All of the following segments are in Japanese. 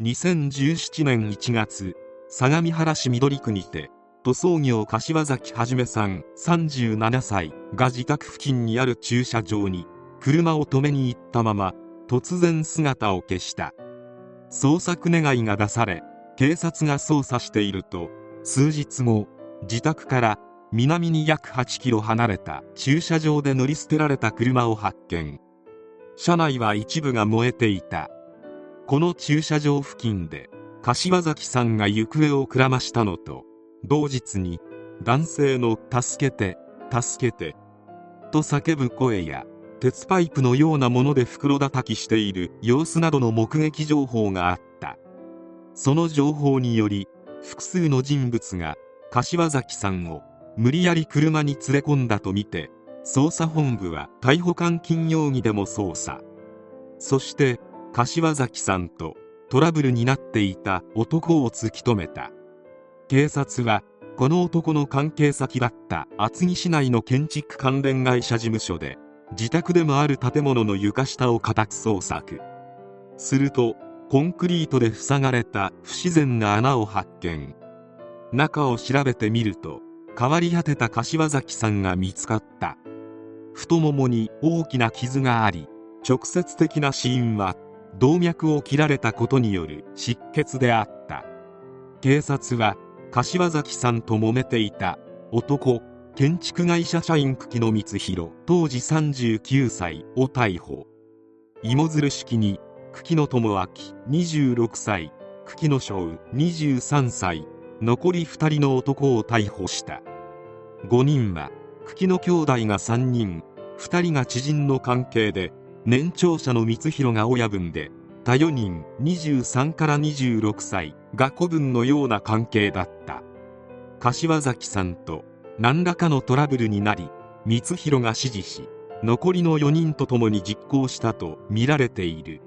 2017年1月相模原市緑区にて塗装業柏崎はじめさん37歳が自宅付近にある駐車場に車を止めに行ったまま突然姿を消した。捜索願いが出され警察が捜査していると数日後自宅から南に約8キロ離れた駐車場で乗り捨てられた車を発見。車内は一部が燃えていた。この駐車場付近で柏崎さんが行方をくらましたのと同日に男性の「助けて助けて」と叫ぶ声や鉄パイプのようなもので袋叩きしている様子などの目撃情報があった。その情報により複数の人物が柏崎さんを無理やり車に連れ込んだとみて捜査本部は逮捕監禁容疑でも捜査。そして柏崎さんとトラブルになっていた男を突き止めた。警察はこの男の関係先だった厚木市内の建築関連会社事務所で自宅でもある建物の床下を家宅捜索。するとコンクリートで塞がれた不自然な穴を発見。中を調べてみると変わり果てた柏崎さんが見つかった。太ももに大きな傷があり直接的な死因は動脈を切られたことによる失血であった。警察は柏崎さんと揉めていた男建築会社社員久木野光弘当時39歳を逮捕。芋づる式に久木野智明26歳久木野翔23歳残り2人の男を逮捕した。5人は久木野兄弟が3人2人が知人の関係で年長者の光弘が親分で他4人23から26歳が子分のような関係だった。柏崎さんと何らかのトラブルになり光弘が指示し残りの4人と共に実行したとみられている。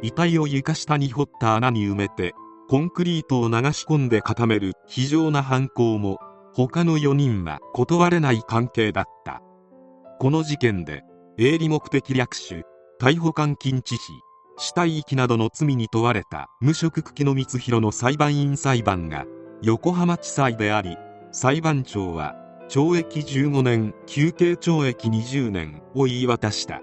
遺体を床下に掘った穴に埋めてコンクリートを流し込んで固める非常な犯行も他の4人は断れない関係だった。この事件で営利目的略取逮捕監禁致死死体遺棄などの罪に問われた無職久木野光弘の裁判員裁判が横浜地裁であり裁判長は懲役15年休刑懲役20年を言い渡した。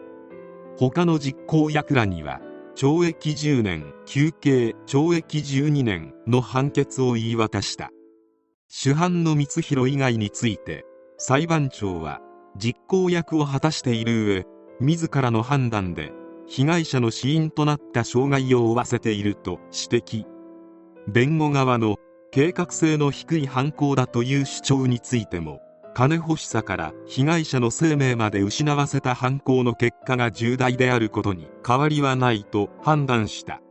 他の実行役らには懲役10年休刑懲役12年の判決を言い渡した。主犯の光弘以外について裁判長は実行役を果たしている上自らの判断で被害者の死因となった傷害を負わせていると指摘。弁護側の計画性の低い犯行だという主張についても金欲しさから被害者の生命まで失わせた犯行の結果が重大であることに変わりはないと判断した。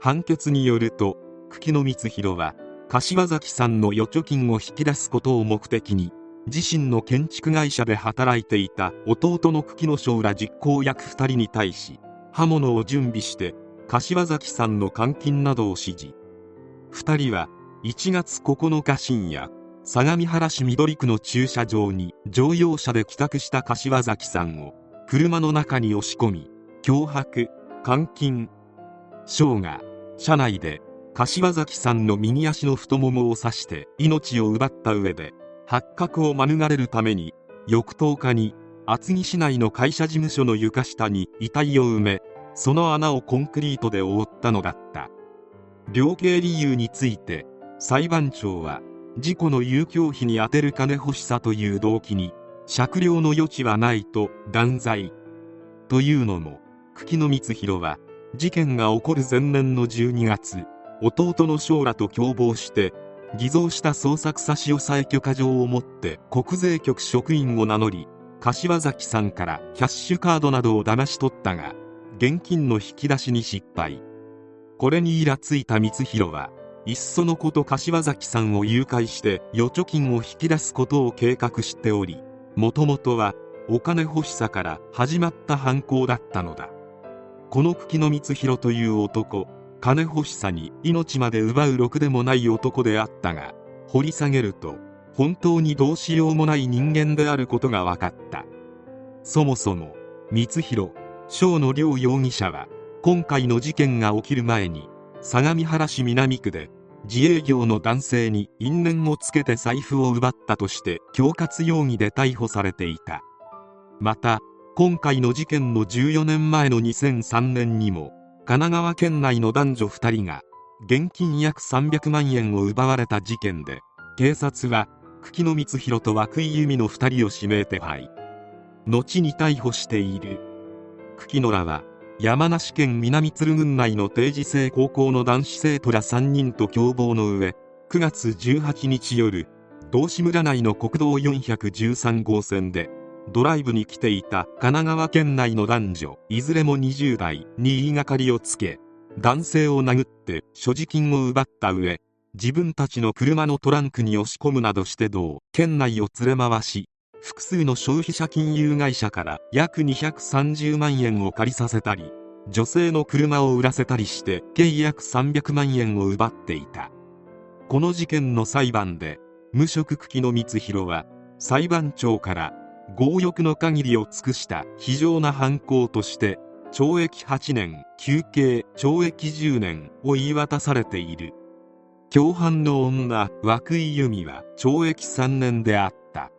判決によると久木野光弘は柏崎さんの預貯金を引き出すことを目的に自身の建築会社で働いていた弟の久木野将ら実行役2人に対し刃物を準備して柏崎さんの監禁などを指示。2人は1月9日深夜相模原市緑区の駐車場に乗用車で帰宅した柏崎さんを車の中に押し込み脅迫監禁。翔が車内で柏崎さんの右足の太ももを刺して命を奪った上で発覚を免れるために翌10日に厚木市内の会社事務所の床下に遺体を埋めその穴をコンクリートで覆ったのだった。量刑理由について裁判長は事故の遊興費に充てる金欲しさという動機に酌量の余地はないと断罪というのも久木野光弘は事件が起こる前年の12月弟の将らと共謀して偽造した捜索差し押さえ許可状を持って国税局職員を名乗り柏崎さんからキャッシュカードなどを騙し取ったが現金の引き出しに失敗。これにイラついた光弘はいっそのこと柏崎さんを誘拐して預貯金を引き出すことを計画しておりもともとはお金欲しさから始まった犯行だったのだ。この久木野光弘という男金欲しさに命まで奪うろくでもない男であったが掘り下げると本当にどうしようもない人間であることが分かった。そもそも光弘翔の両容疑者は今回の事件が起きる前に相模原市南区で自営業の男性に因縁をつけて財布を奪ったとして恐喝容疑で逮捕されていた。また今回の事件の14年前の2003年にも神奈川県内の男女2人が現金約300万円を奪われた事件で警察は久喜野光弘と涌井由美の2人を指名手配。後に逮捕している。久喜野らは山梨県南鶴郡内の定時制高校の男子生徒ら3人と共謀の上9月18日夜道志村内の国道413号線でドライブに来ていた神奈川県内の男女いずれも20代に言いがかりをつけ男性を殴って所持金を奪った上自分たちの車のトランクに押し込むなどして道県内を連れ回し複数の消費者金融会社から約230万円を借りさせたり女性の車を売らせたりして計約300万円を奪っていた。この事件の裁判で無職久喜野光弘は裁判長から強欲の限りを尽くした非常な犯行として懲役8年休刑懲役10年を言い渡されている。共犯の女涌井由美は懲役3年であった。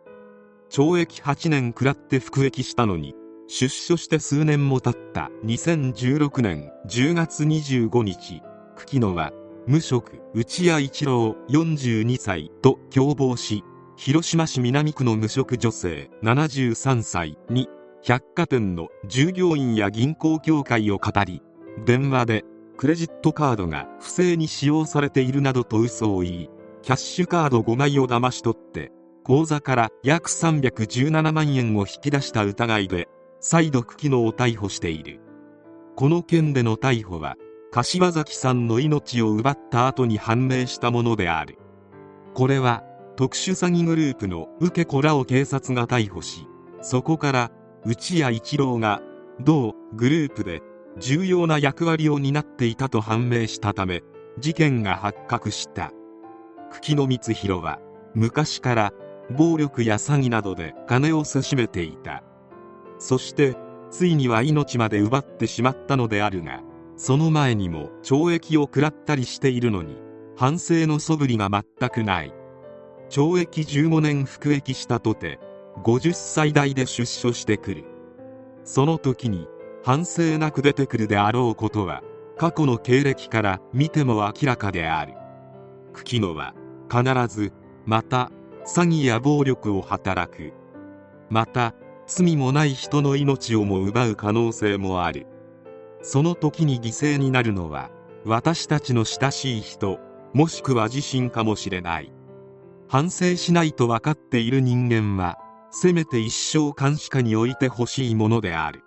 懲役8年食らって服役したのに出所して数年も経った。2016年10月25日久喜野は無職内谷一郎42歳と共謀し広島市南区の無職女性73歳に百貨店の従業員や銀行協会を語り電話でクレジットカードが不正に使用されているなどと嘘を言いキャッシュカード5枚を騙し取って口座から約317万円を引き出した疑いで再度久喜野を逮捕している。この件での逮捕は柏崎さんの命を奪った後に判明したものである。これは特殊詐欺グループの受け子らを警察が逮捕しそこから内谷一郎が同グループで重要な役割を担っていたと判明したため事件が発覚した。久喜野光弘は昔から暴力や詐欺などで金をせしめていた。そしてついには命まで奪ってしまったのであるがその前にも懲役を食らったりしているのに反省の素振りが全くない。懲役15年服役したとて50歳代で出所してくる。その時に反省なく出てくるであろうことは過去の経歴から見ても明らかである。久喜野は必ずまた詐欺や暴力を働く。また罪もない人の命をも奪う可能性もある。その時に犠牲になるのは私たちの親しい人もしくは自身かもしれない。反省しないと分かっている人間はせめて一生監視下に置いてほしいものである。